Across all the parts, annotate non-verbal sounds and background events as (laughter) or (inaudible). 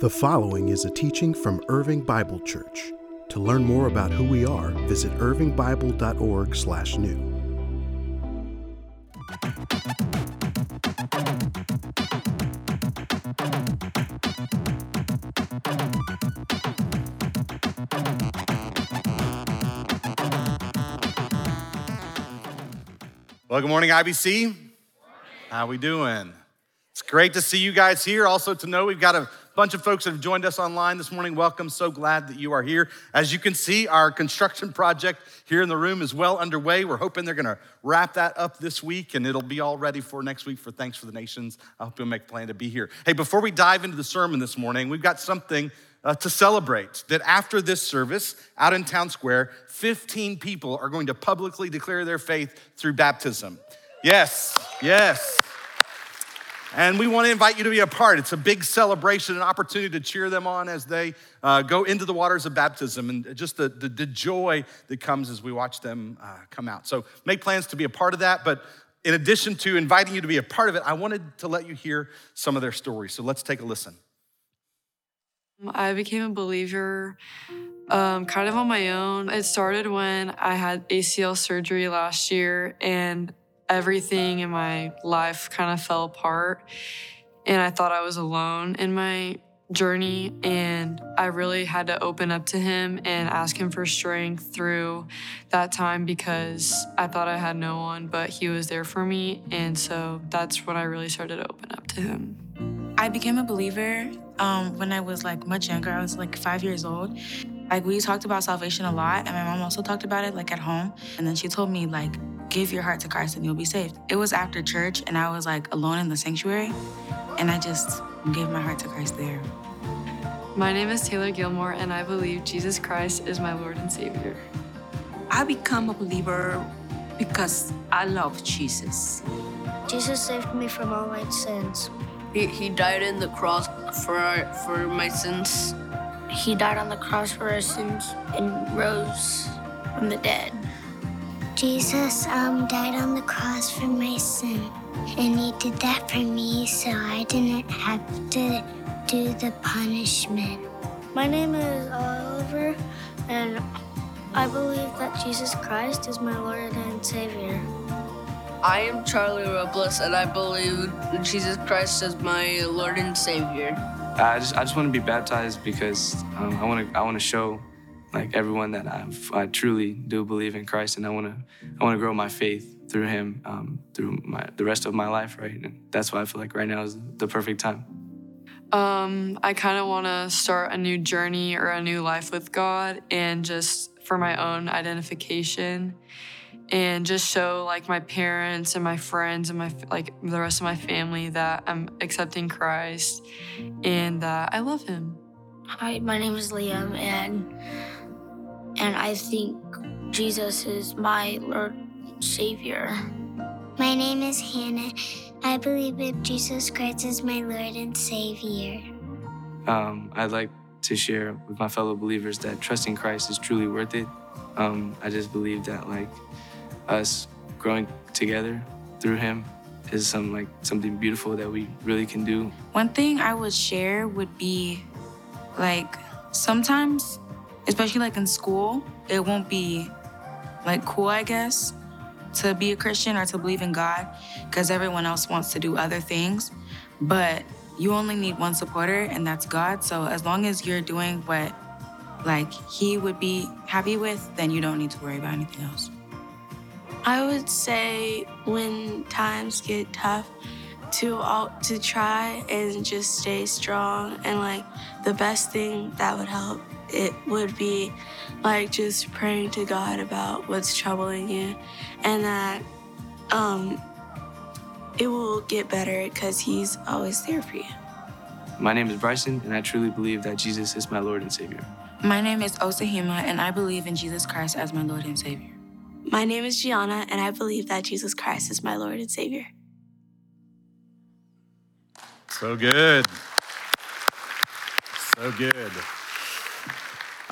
The following is a teaching from Irving Bible Church. To learn more about who we are, visit irvingbible.org/new. Well, good morning, IBC. How we doing? It's great to see you guys here. Also to know we've got a bunch of folks that have joined us online this morning. Welcome. So glad that you are here. As you can see, our construction project here in the room is well underway. We're hoping they're going to wrap that up this week and it'll be all ready for next week for Thanks for the Nations. I hope you'll make a plan to be here. Hey, before we dive into the sermon this morning, we've got something uh, to celebrate that after this service out in Town Square, 15 people are going to publicly declare their faith through baptism. Yes, yes. And we want to invite you to be a part. It's a big celebration, an opportunity to cheer them on as they uh, go into the waters of baptism and just the, the, the joy that comes as we watch them uh, come out. So make plans to be a part of that. But in addition to inviting you to be a part of it, I wanted to let you hear some of their stories. So let's take a listen. I became a believer um, kind of on my own. It started when I had ACL surgery last year and everything in my life kind of fell apart. And I thought I was alone in my journey. And I really had to open up to him and ask him for strength through that time because I thought I had no one, but he was there for me. And so that's when I really started to open up to him. I became a believer um, when I was like much younger. I was like five years old. Like we talked about salvation a lot, and my mom also talked about it like at home. And then she told me like, give your heart to Christ and you'll be saved. It was after church, and I was like alone in the sanctuary, and I just gave my heart to Christ there. My name is Taylor Gilmore, and I believe Jesus Christ is my Lord and Savior. I become a believer because I love Jesus. Jesus saved me from all my sins. He, he died in the cross for our, for my sins. He died on the cross for our sins and rose from the dead. Jesus um, died on the cross for my sin, and he did that for me so I didn't have to do the punishment. My name is Oliver, and I believe that Jesus Christ is my Lord and Savior. I am Charlie Robles, and I believe Jesus Christ is my Lord and Savior. I just I just want to be baptized because um, I want to I want to show like everyone that I've, I truly do believe in Christ, and I want to I want to grow my faith through Him um, through my the rest of my life, right? And that's why I feel like right now is the perfect time. Um, I kind of want to start a new journey or a new life with God, and just for my own identification, and just show like my parents and my friends and my like the rest of my family that I'm accepting Christ and that I love Him. Hi, my name is Liam, and and I think Jesus is my Lord Savior. My name is Hannah. I believe that Jesus Christ is my Lord and Savior. Um, I'd like to share with my fellow believers that trusting Christ is truly worth it. Um, I just believe that like us growing together through Him is some like something beautiful that we really can do. One thing I would share would be like sometimes, especially like in school, it won't be like cool, I guess, to be a Christian or to believe in God because everyone else wants to do other things. But you only need one supporter, and that's God. So as long as you're doing what like he would be happy with, then you don't need to worry about anything else. I would say when times get tough, to all to try and just stay strong and like the best thing that would help it would be like just praying to God about what's troubling you and that um it will get better because he's always there for you. My name is Bryson, and I truly believe that Jesus is my Lord and Savior. My name is Osahima, and I believe in Jesus Christ as my Lord and Savior. My name is Gianna, and I believe that Jesus Christ is my Lord and Savior. So good. So good.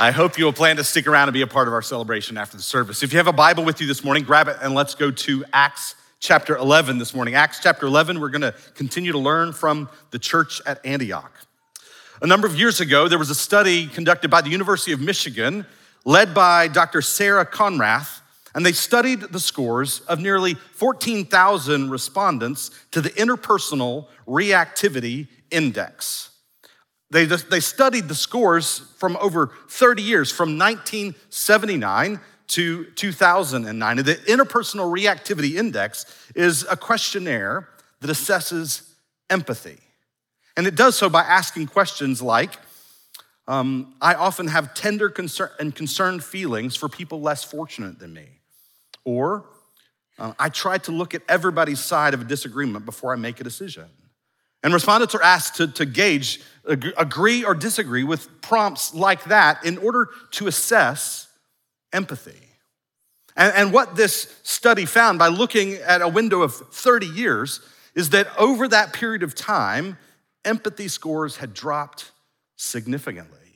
I hope you will plan to stick around and be a part of our celebration after the service. If you have a Bible with you this morning, grab it and let's go to Acts chapter 11 this morning. Acts chapter 11, we're going to continue to learn from the church at Antioch. A number of years ago, there was a study conducted by the University of Michigan, led by Dr. Sara Konrath, and they studied the scores of nearly 14,000 respondents to the Interpersonal Reactivity Index. They, they studied the scores from over 30 years, from 1979 to 2009. the Interpersonal Reactivity Index is a questionnaire that assesses empathy. And it does so by asking questions like um, I often have tender concern and concerned feelings for people less fortunate than me. Or uh, I try to look at everybody's side of a disagreement before I make a decision. And respondents are asked to, to gauge, agree or disagree with prompts like that in order to assess empathy. And, and what this study found by looking at a window of 30 years is that over that period of time, empathy scores had dropped significantly.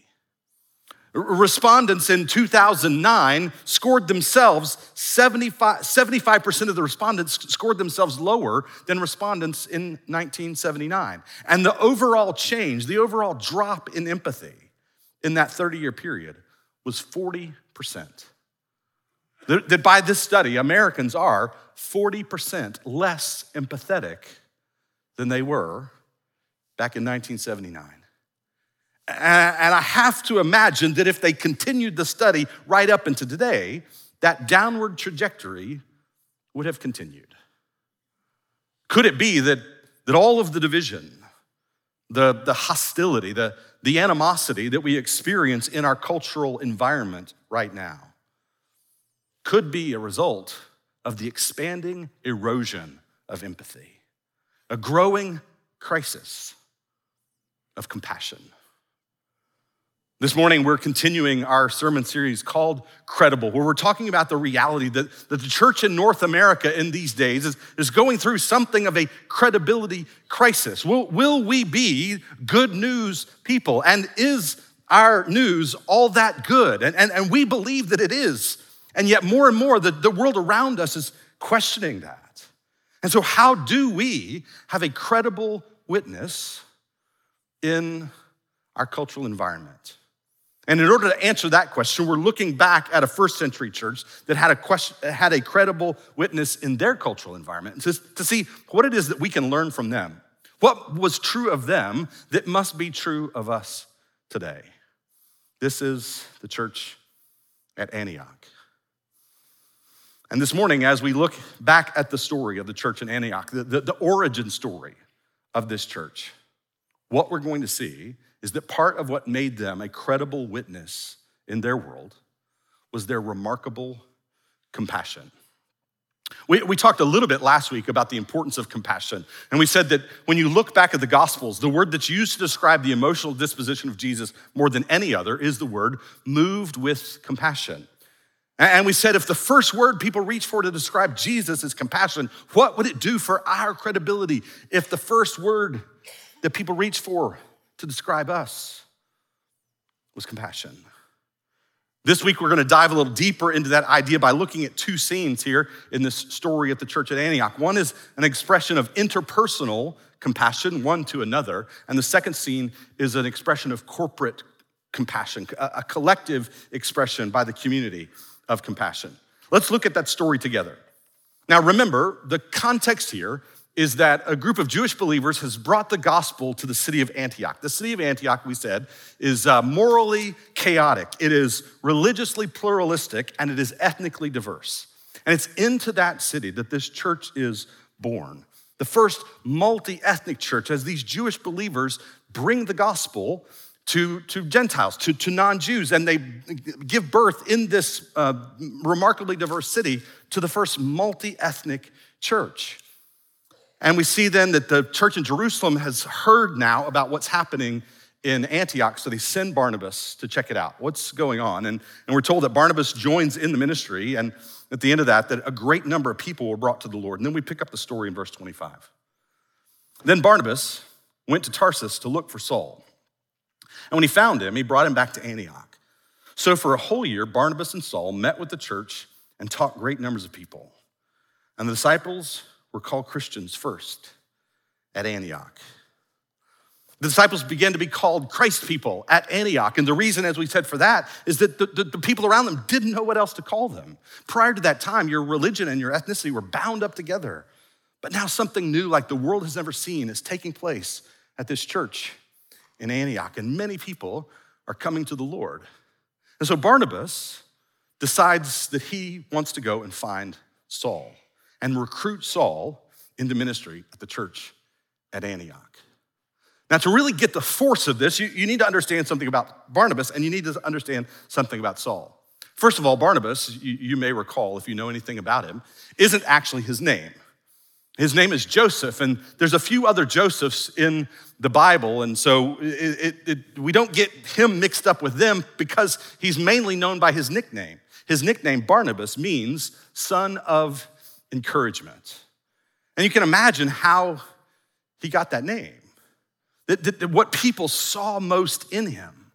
Respondents in 2009 scored themselves 75, 75% of the respondents scored themselves lower than respondents in 1979. And the overall change, the overall drop in empathy in that 30 year period was 40%. That by this study, Americans are 40% less empathetic than they were back in 1979. And I have to imagine that if they continued the study right up into today, that downward trajectory would have continued. Could it be that, that all of the division, the, the hostility, the, the animosity that we experience in our cultural environment right now could be a result of the expanding erosion of empathy, a growing crisis of compassion? This morning, we're continuing our sermon series called Credible, where we're talking about the reality that, that the church in North America in these days is, is going through something of a credibility crisis. Will, will we be good news people? And is our news all that good? And, and, and we believe that it is. And yet, more and more, the, the world around us is questioning that. And so, how do we have a credible witness in our cultural environment? And in order to answer that question, we're looking back at a first century church that had a, question, had a credible witness in their cultural environment to, to see what it is that we can learn from them. What was true of them that must be true of us today? This is the church at Antioch. And this morning, as we look back at the story of the church in Antioch, the, the, the origin story of this church, what we're going to see is that part of what made them a credible witness in their world was their remarkable compassion. We, we talked a little bit last week about the importance of compassion. And we said that when you look back at the Gospels, the word that's used to describe the emotional disposition of Jesus more than any other is the word moved with compassion. And we said if the first word people reach for to describe Jesus is compassion, what would it do for our credibility if the first word that people reach for to describe us was compassion. This week, we're going to dive a little deeper into that idea by looking at two scenes here in this story at the church at Antioch. One is an expression of interpersonal compassion, one to another, and the second scene is an expression of corporate compassion, a collective expression by the community of compassion. Let's look at that story together. Now, remember, the context here is that a group of Jewish believers has brought the gospel to the city of Antioch. The city of Antioch, we said, is uh, morally chaotic, it is religiously pluralistic, and it is ethnically diverse. And it's into that city that this church is born. The first multi ethnic church, as these Jewish believers bring the gospel to, to Gentiles, to, to non Jews, and they give birth in this uh, remarkably diverse city to the first multi ethnic church. And we see then that the church in Jerusalem has heard now about what's happening in Antioch, so they send Barnabas to check it out. What's going on? And, and we're told that Barnabas joins in the ministry, and at the end of that, that a great number of people were brought to the Lord. And then we pick up the story in verse 25. Then Barnabas went to Tarsus to look for Saul. And when he found him, he brought him back to Antioch. So for a whole year, Barnabas and Saul met with the church and taught great numbers of people. And the disciples were called Christians first at Antioch. The disciples began to be called Christ people at Antioch. And the reason, as we said, for that is that the, the, the, people around them didn't know what else to call them. Prior to that time, your religion and your ethnicity were bound up together. But now something new, like the world has never seen, is taking place at this church in Antioch. And many people are coming to the Lord. And so Barnabas decides that he wants to go and find Saul and recruit Saul into ministry at the church at Antioch. Now, to really get the force of this, you, you need to understand something about Barnabas and you need to understand something about Saul. First of all, Barnabas, you, you may recall if you know anything about him, isn't actually his name. His name is Joseph, and there's a few other Josephs in the Bible, and so it, it, it, we don't get him mixed up with them because he's mainly known by his nickname. His nickname, Barnabas, means son of encouragement. And you can imagine how he got that name. That, that, that what people saw most in him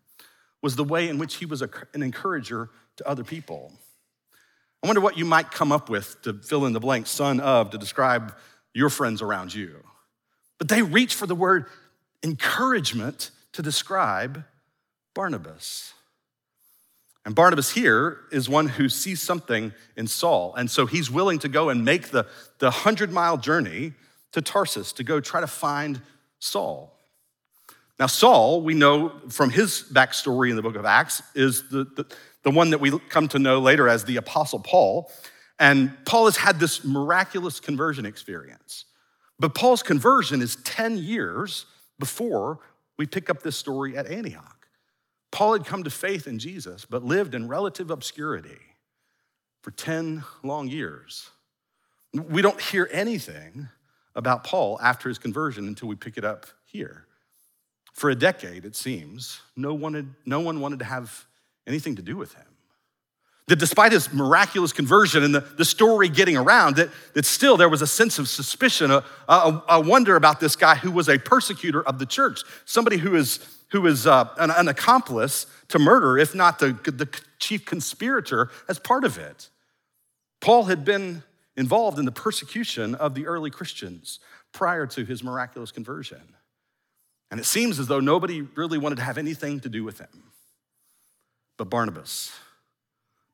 was the way in which he was a, an encourager to other people. I wonder what you might come up with to fill in the blank, son of, to describe your friends around you. But they reach for the word encouragement to describe Barnabas. And Barnabas here is one who sees something in Saul. And so he's willing to go and make the, the 100 mile journey to Tarsus to go try to find Saul. Now, Saul, we know from his backstory in the book of Acts, is the, the, the, one that we come to know later as the Apostle Paul. And Paul has had this miraculous conversion experience. But Paul's conversion is 10 years before we pick up this story at Antioch. Paul had come to faith in Jesus, but lived in relative obscurity for 10 long years. We don't hear anything about Paul after his conversion until we pick it up here. For a decade, it seems, no one, had, no one wanted to have anything to do with him. That despite his miraculous conversion and the, the story getting around, that, that still there was a sense of suspicion, a, a, a wonder about this guy who was a persecutor of the church, somebody who is, who is uh, an, an accomplice to murder, if not the, the chief conspirator as part of it. Paul had been involved in the persecution of the early Christians prior to his miraculous conversion. And it seems as though nobody really wanted to have anything to do with him. But Barnabas,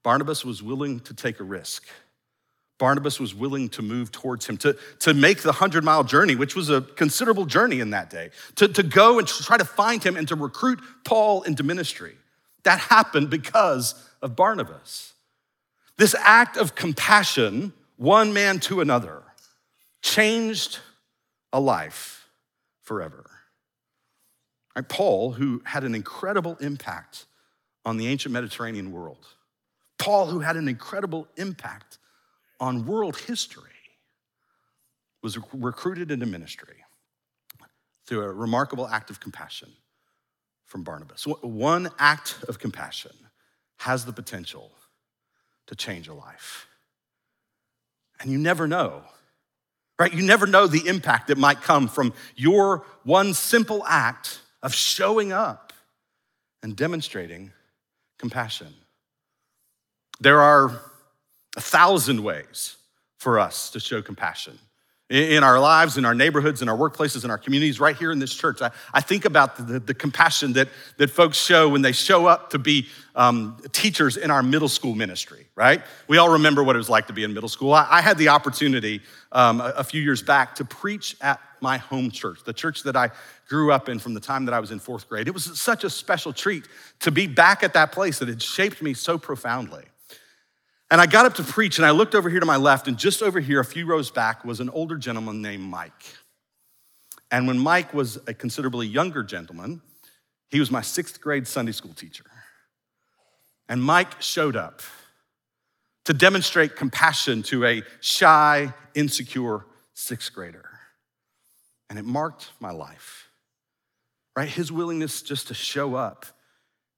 Barnabas was willing to take a risk. Barnabas was willing to move towards him, to, to make the 100 mile journey, which was a considerable journey in that day, to, to go and try to find him and to recruit Paul into ministry. That happened because of Barnabas. This act of compassion, one man to another, changed a life forever. Right? Paul, who had an incredible impact on the ancient Mediterranean world, Paul, who had an incredible impact on world history, was recruited into ministry through a remarkable act of compassion from Barnabas. One act of compassion has the potential to change a life. And you never know, right? You never know the impact that might come from your one simple act of showing up and demonstrating compassion. There are a thousand ways for us to show compassion in our lives, in our neighborhoods, in our workplaces, in our communities, right here in this church. I, I think about the, the, the, compassion that, that folks show when they show up to be um, teachers in our middle school ministry, right? We all remember what it was like to be in middle school. I, I had the opportunity um, a, a few years back to preach at my home church, the church that I grew up in from the time that I was in fourth grade. It was such a special treat to be back at that place that had shaped me so profoundly. And I got up to preach, and I looked over here to my left, and just over here, a few rows back, was an older gentleman named Mike. And when Mike was a considerably younger gentleman, he was my sixth grade Sunday school teacher. And Mike showed up to demonstrate compassion to a shy, insecure sixth grader. And it marked my life, right? His willingness just to show up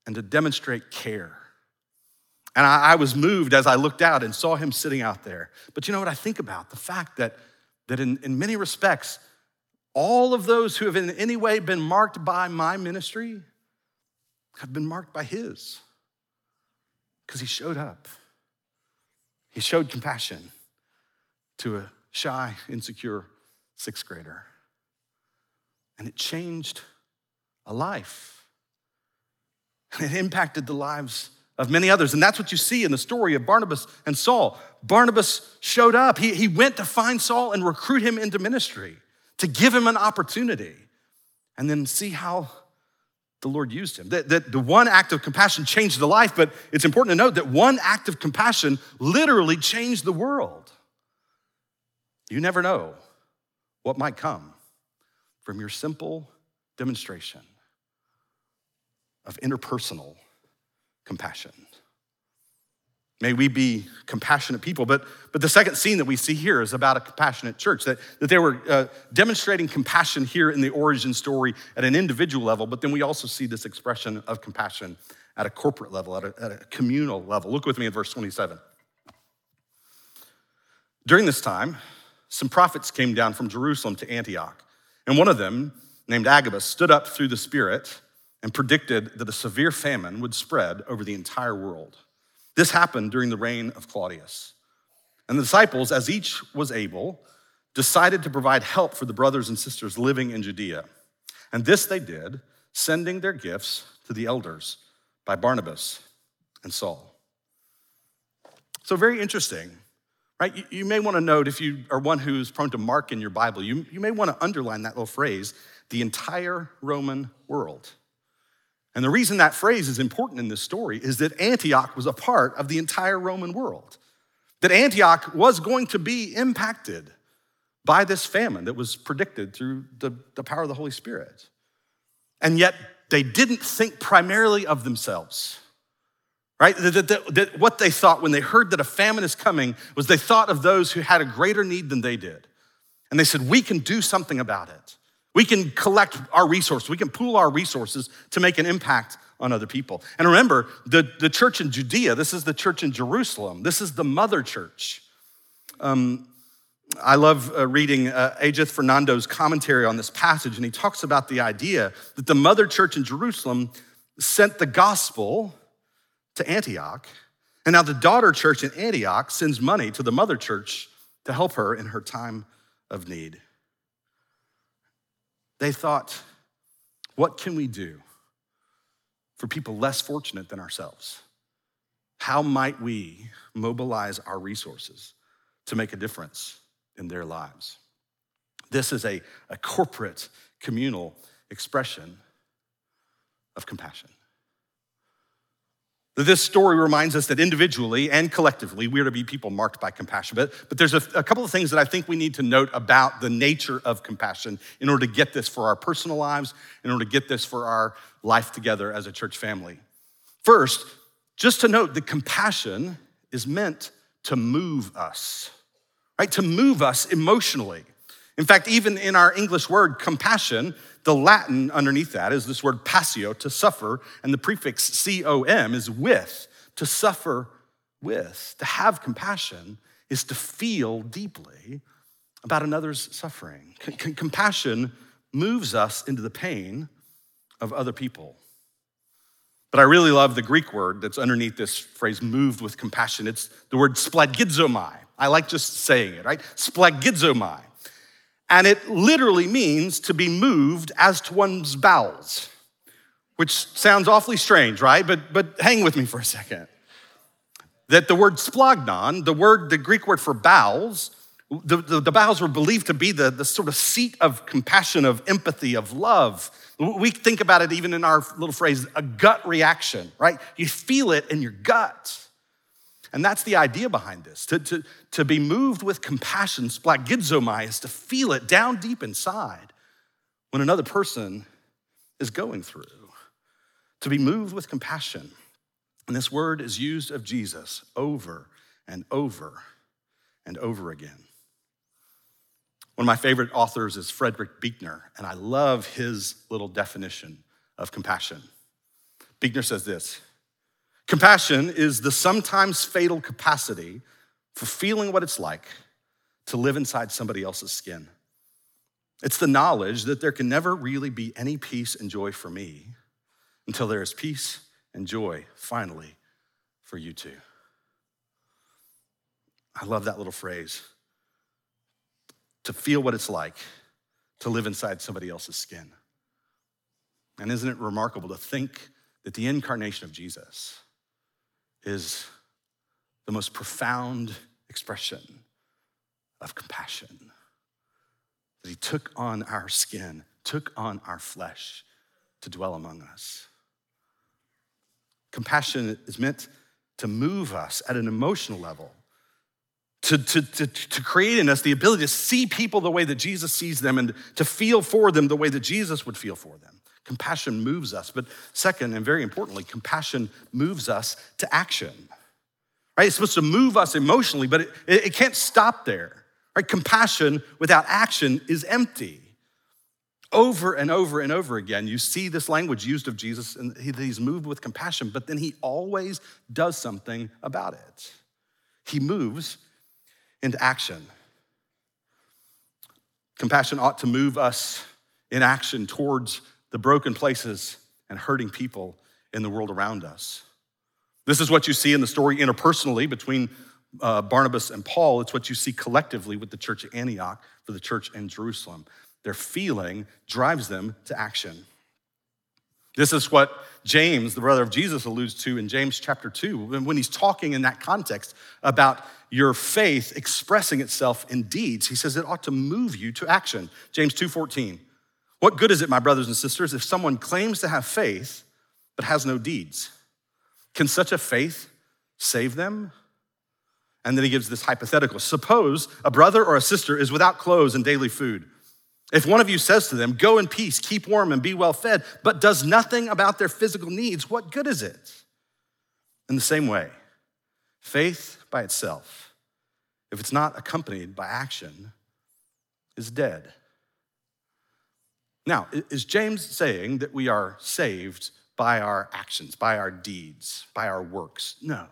and to demonstrate care and I, I, was moved as I looked out and saw him sitting out there. But you know what I think about? The fact that, that in, in many respects, all of those who have in any way been marked by my ministry have been marked by his because he showed up. He showed compassion to a shy, insecure sixth grader. And it changed a life. And it impacted the lives of many others. And that's what you see in the story of Barnabas and Saul. Barnabas showed up. He, he went to find Saul and recruit him into ministry, to give him an opportunity, and then see how the Lord used him. That, that the one act of compassion changed the life, but it's important to note that one act of compassion literally changed the world. You never know what might come from your simple demonstration of interpersonal compassion. May we be compassionate people. But, but the second scene that we see here is about a compassionate church, that, that they were uh, demonstrating compassion here in the origin story at an individual level, but then we also see this expression of compassion at a corporate level, at a, at a communal level. Look with me at verse 27. During this time, some prophets came down from Jerusalem to Antioch, and one of them, named Agabus, stood up through the Spirit and predicted that a severe famine would spread over the entire world. This happened during the reign of Claudius. And the disciples, as each was able, decided to provide help for the brothers and sisters living in Judea. And this they did, sending their gifts to the elders by Barnabas and Saul. So, very interesting, right? You, may want to note, if you are one who's prone to mark in your Bible, you, you may want to underline that little phrase the entire Roman world. And the reason that phrase is important in this story is that Antioch was a part of the entire Roman world. That Antioch was going to be impacted by this famine that was predicted through the, the power of the Holy Spirit. And yet they didn't think primarily of themselves, right? That, that, that what they thought when they heard that a famine is coming was they thought of those who had a greater need than they did. And they said, We can do something about it. We can collect our resources, we can pool our resources to make an impact on other people. And remember, the, the church in Judea, this is the church in Jerusalem, this is the mother church. Um, I love uh, reading uh, Ajith Fernando's commentary on this passage, and he talks about the idea that the mother church in Jerusalem sent the gospel to Antioch, and now the daughter church in Antioch sends money to the mother church to help her in her time of need. They thought, what can we do for people less fortunate than ourselves? How might we mobilize our resources to make a difference in their lives? This is a, a corporate, communal expression of compassion. This story reminds us that individually and collectively, we are to be people marked by compassion. But, but there's a, a, couple of things that I think we need to note about the nature of compassion in order to get this for our personal lives, in order to get this for our life together as a church family. First, just to note that compassion is meant to move us, right? To move us emotionally. In fact, even in our English word compassion, the Latin underneath that is this word passio, to suffer, and the prefix com is with, to suffer with. To have compassion is to feel deeply about another's suffering. Compassion moves us into the pain of other people. But I really love the Greek word that's underneath this phrase, moved with compassion. It's the word splanchnizomai. I like just saying it, right? Splanchnizomai. And it literally means to be moved as to one's bowels, which sounds awfully strange, right? But, but hang with me for a second. That the word splanchnon, the word, the Greek word for bowels, the, the, the, bowels were believed to be the, the sort of seat of compassion, of empathy, of love. We think about it even in our little phrase, a gut reaction, right? You feel it in your gut. And that's the idea behind this. To, to, to be moved with compassion, splanchnizomai, is to feel it down deep inside when another person is going through. To be moved with compassion. And this word is used of Jesus over and over and over again. One of my favorite authors is Frederick Buechner, and I love his little definition of compassion. Buechner says this Compassion is the sometimes fatal capacity for feeling what it's like to live inside somebody else's skin. It's the knowledge that there can never really be any peace and joy for me until there is peace and joy finally for you too. I love that little phrase to feel what it's like to live inside somebody else's skin. And isn't it remarkable to think that the incarnation of Jesus is the most profound expression of compassion? That he took on our skin, took on our flesh to dwell among us. Compassion is meant to move us at an emotional level, to, to, to, to, create in us the ability to see people the way that Jesus sees them and to feel for them the way that Jesus would feel for them. Compassion moves us. But second, and very importantly, compassion moves us to action. Right? It's supposed to move us emotionally, but it, it, can't stop there. Right? Compassion without action is empty. Over and over and over again, you see this language used of Jesus, and he's moved with compassion, but then he always does something about it. He moves into action. Compassion ought to move us in action towards the broken places and hurting people in the world around us. This is what you see in the story interpersonally between uh, Barnabas and Paul. It's what you see collectively with the church at Antioch for the church in Jerusalem. Their feeling drives them to action. This is what James, the brother of Jesus, alludes to in James chapter 2, when he's talking in that context about your faith expressing itself in deeds. He says it ought to move you to action. James 2:14. What good is it, my brothers and sisters, if someone claims to have faith but has no deeds? Can such a faith save them? And then he gives this hypothetical. Suppose a brother or a sister is without clothes and daily food. If one of you says to them, Go in peace, keep warm, and be well fed, but does nothing about their physical needs, what good is it? In the same way, faith by itself, if it's not accompanied by action, is dead. Now, is James saying that we are saved by our actions, by our deeds, by our works? No.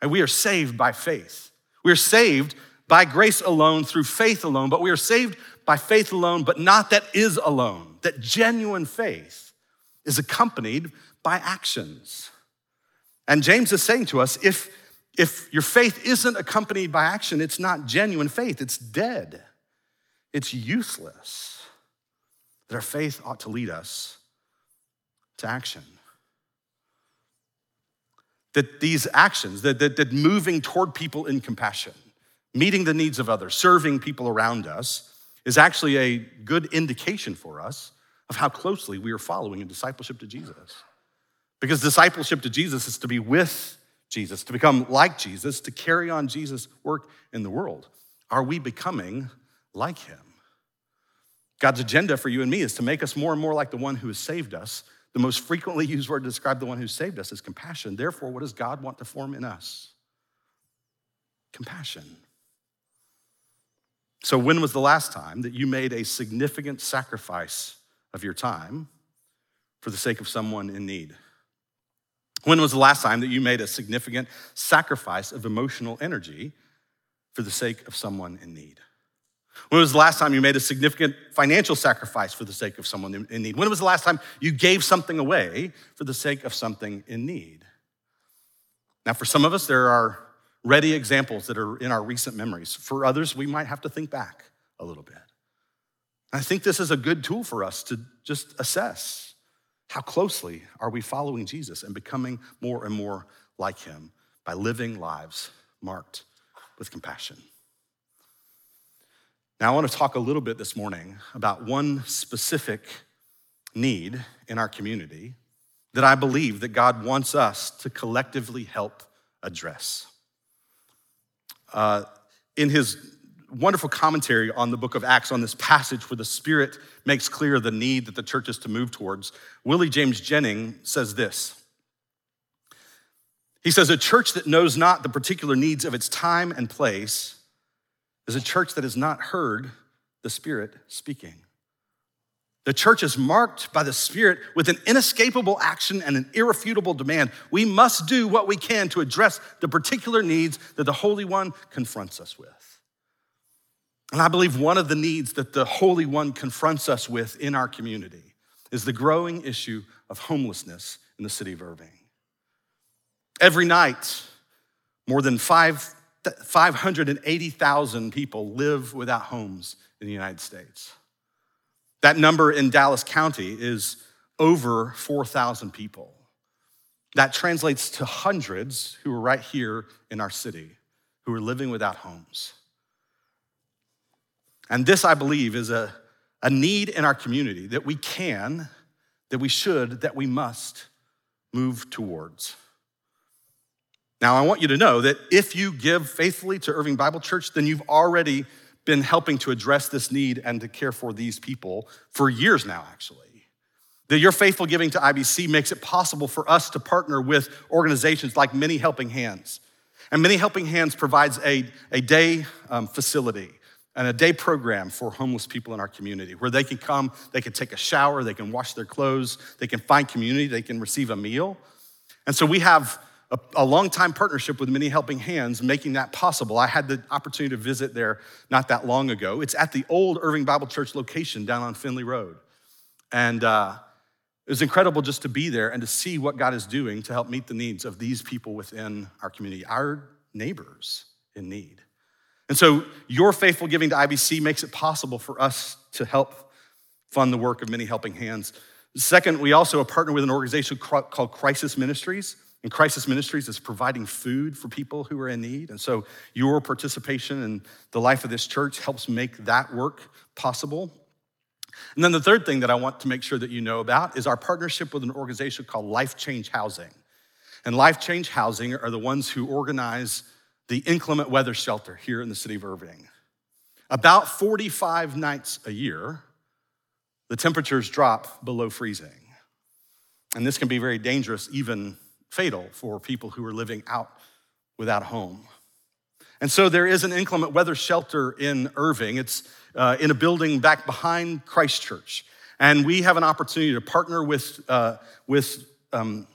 And we are saved by faith. We are saved by grace alone, through faith alone, but we are saved by faith alone, but not that is alone. That genuine faith is accompanied by actions. And James is saying to us if, if your faith isn't accompanied by action, it's not genuine faith, it's dead, it's useless. That our faith ought to lead us to action. That these actions, that, that, that moving toward people in compassion, meeting the needs of others, serving people around us, is actually a good indication for us of how closely we are following in discipleship to Jesus. Because discipleship to Jesus is to be with Jesus, to become like Jesus, to carry on Jesus' work in the world. Are we becoming like him? God's agenda for you and me is to make us more and more like the one who has saved us. The most frequently (laughs) used word to describe the one who saved us is compassion. Therefore, what does God want to form in us? Compassion. So, when was the last time that you made a significant sacrifice of your time for the sake of someone in need? When was the last time that you made a significant sacrifice of emotional energy for the sake of someone in need? When was the last time you made a significant financial sacrifice for the sake of someone in need? When was the last time you gave something away for the sake of something in need? Now, for some of us, there are ready examples that are in our recent memories. For others, we might have to think back a little bit. I think this is a good tool for us to just assess how closely are we following Jesus and becoming more and more like him by living lives marked with compassion. Now, I want to talk a little bit this morning about one specific need in our community that I believe that God wants us to collectively help address. Uh, in his wonderful commentary on the book of Acts on this passage where the Spirit makes clear the need that the church is to move towards, Willie James Jennings says this. He says, A church that knows not the particular needs of its time and place is a church that has not heard the Spirit speaking. The church is marked by the Spirit with an inescapable action and an irrefutable demand. We must do what we can to address the particular needs that the Holy One confronts us with. And I believe one of the needs that the Holy One confronts us with in our community is the growing issue of homelessness in the city of Irving. Every night, more than five, 580,000 people live without homes in the United States. That number in Dallas County is over 4,000 people. That translates to hundreds who are right here in our city who are living without homes. And this, I believe, is a, a need in our community that we can, that we should, that we must move towards. Now, I want you to know that if you give faithfully to Irving Bible Church, then you've already been helping to address this need and to care for these people for years now, actually. That your faithful giving to IBC makes it possible for us to partner with organizations like Many Helping Hands. And Many Helping Hands provides a, a day um, facility and a day program for homeless people in our community where they can come, they can take a shower, they can wash their clothes, they can find community, they can receive a meal. And so we have a, a long time partnership with Many Helping Hands making that possible. I had the opportunity to visit there not that long ago. It's at the old Irving Bible Church location down on Finley Road. And uh, it was incredible just to be there and to see what God is doing to help meet the needs of these people within our community, our neighbors in need. And so, your faithful giving to IBC makes it possible for us to help fund the work of many helping hands. Second, we also partner with an organization called Crisis Ministries. And Crisis Ministries is providing food for people who are in need. And so, your participation in the life of this church helps make that work possible. And then the third thing that I want to make sure that you know about is our partnership with an organization called Life Change Housing. And Life Change Housing are the ones who organize the inclement weather shelter here in the city of Irving. About 45 nights a year, the temperatures drop below freezing. And this can be very dangerous, even fatal, for people who are living out without a home. And so there is an inclement weather shelter in Irving. It's uh, in a building back behind Christ Church. And we have an opportunity to partner with, uh, with um,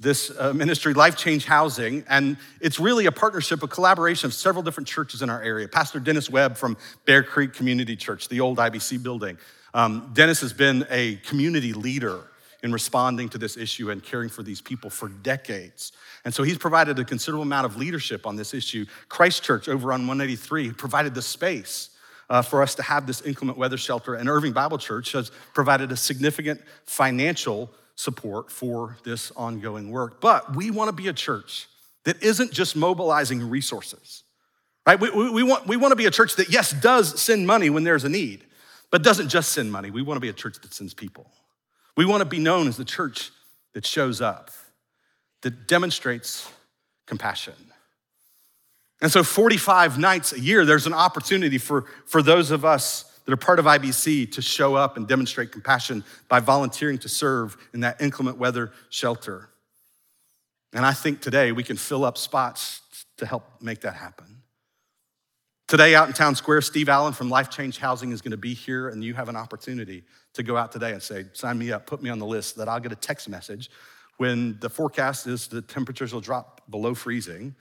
this uh, ministry, Life Change Housing. And it's really a partnership, a collaboration of several different churches in our area. Pastor Dennis Webb from Bear Creek Community Church, the old IBC building. Um, Dennis has been a community leader in responding to this issue and caring for these people for decades. And so he's provided a considerable amount of leadership on this issue. Christ Church over on 183 provided the space uh, for us to have this inclement weather shelter. And Irving Bible Church has provided a significant financial support for this ongoing work. But we want to be a church that isn't just mobilizing resources, right? We, we, we, want, we want to be a church that, yes, does send money when there's a need, but doesn't just send money. We want to be a church that sends people. We want to be known as the church that shows up, that demonstrates compassion, and so, 45 nights a year, there's an opportunity for, for those of us that are part of IBC to show up and demonstrate compassion by volunteering to serve in that inclement weather shelter. And I think today we can fill up spots to help make that happen. Today, out in Town Square, Steve Allen from Life Change Housing is going to be here, and you have an opportunity to go out today and say, Sign me up, put me on the list, that I'll get a text message when the forecast is the temperatures will drop below freezing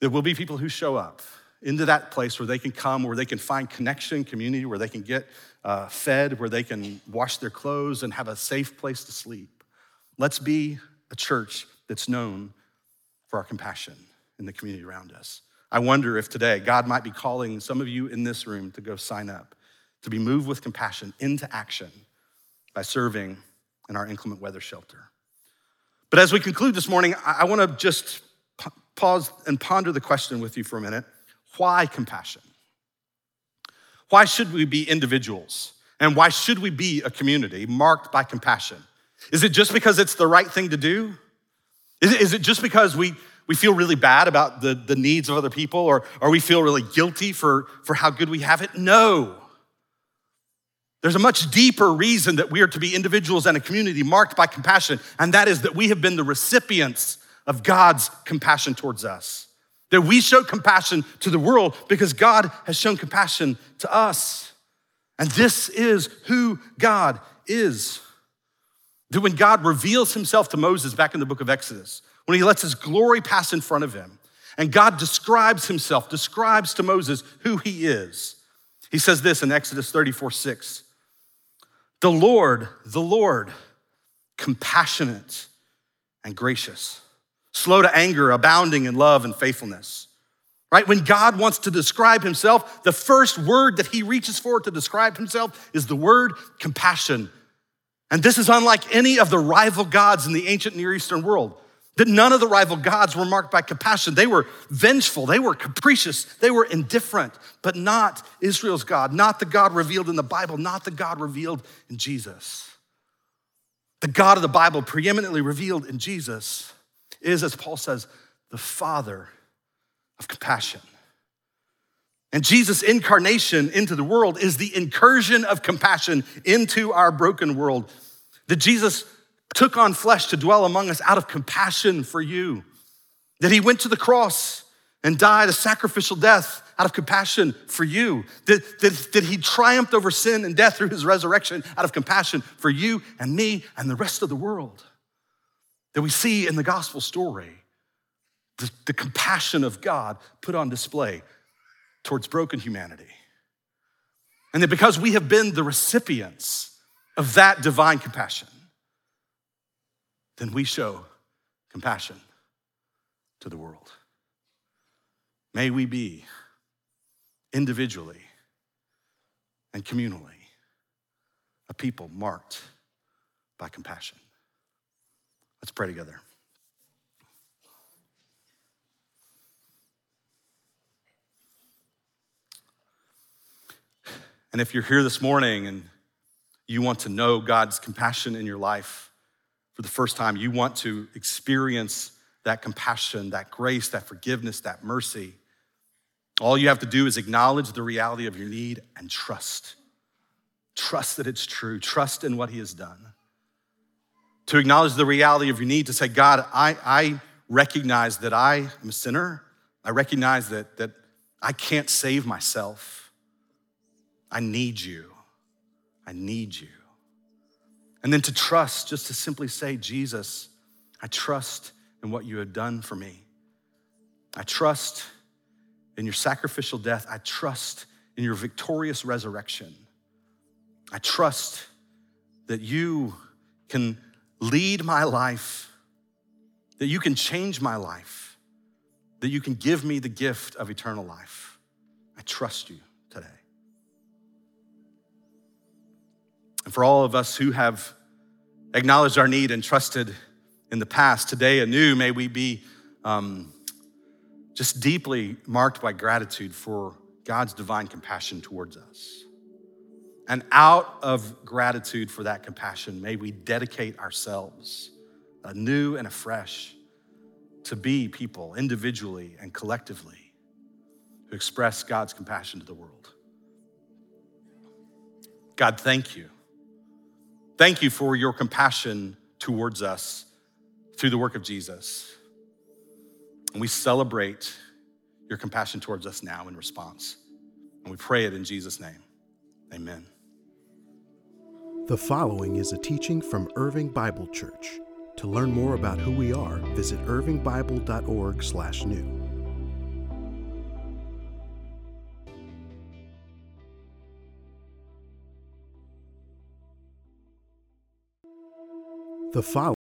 there will be people who show up into that place where they can come, where they can find connection, community, where they can get uh, fed, where they can wash their clothes and have a safe place to sleep. Let's be a church that's known for our compassion in the community around us. I wonder if today God might be calling some of you in this room to go sign up, to be moved with compassion into action by serving in our inclement weather shelter. But as we conclude this morning, I, want to just pause and ponder the question with you for a minute why compassion? Why should we be individuals? And why should we be a community marked by compassion? Is it just because it's the right thing to do? Is it, is it just because we, we feel really bad about the, the needs of other people or, or we feel really guilty for, for how good we have it? No. There's a much deeper reason that we are to be individuals and a community marked by compassion, and that is that we have been the recipients of God's compassion towards us. That we show compassion to the world because God has shown compassion to us. And this is who God is. That when God reveals himself to Moses back in the book of Exodus, when he lets his glory pass in front of him, and God describes himself, describes to Moses who he is, he says this in Exodus 34 6. The Lord, the Lord, compassionate and gracious slow to anger, abounding in love and faithfulness. Right? When God wants to describe himself, the first word that he reaches for to describe himself is the word compassion. And this is unlike any of the rival gods in the ancient Near Eastern world. That none of the rival gods were marked by compassion. They were vengeful, they were capricious, they were indifferent, but not Israel's God, not the God revealed in the Bible, not the God revealed in Jesus. The God of the Bible, preeminently revealed in Jesus, is, as Paul says, the Father of compassion. And Jesus' incarnation into the world is the incursion of compassion into our broken world. That Jesus took on flesh to dwell among us out of compassion for you. That he went to the cross and died a sacrificial death out of compassion for you. That, that, that he triumphed over sin and death through his resurrection out of compassion for you and me and the rest of the world. That we see in the gospel story the, the compassion of God put on display towards broken humanity. And that because we have been the recipients of that divine compassion, then we show compassion to the world. May we be individually and communally a people marked by compassion. Let's pray together. And if you're here this morning and you want to know God's compassion in your life for the first time, you want to experience that compassion, that grace, that forgiveness, that mercy, all you have to do is acknowledge the reality of your need and trust. Trust that it's true, trust in what He has done. To acknowledge the reality of your need, to say, God, I, I recognize that I am a sinner. I recognize that, that I can't save myself. I need you. I need you. And then to trust, just to simply say, Jesus, I trust in what you have done for me. I trust in your sacrificial death. I trust in your victorious resurrection. I trust that you can lead my life, that you can change my life, that you can give me the gift of eternal life. I trust you And for all of us who have acknowledged our need and trusted in the past, today anew, may we be um, just deeply marked by gratitude for God's divine compassion towards us. And out of gratitude for that compassion, may we dedicate ourselves anew and afresh to be people individually and collectively who express God's compassion to the world. God, thank you Thank you for your compassion towards us through the work of Jesus. And we celebrate your compassion towards us now in response. And we pray it in Jesus' name. Amen. The following is a teaching from Irving Bible Church. To learn more about who we are, visit irvingbible.org/new. The following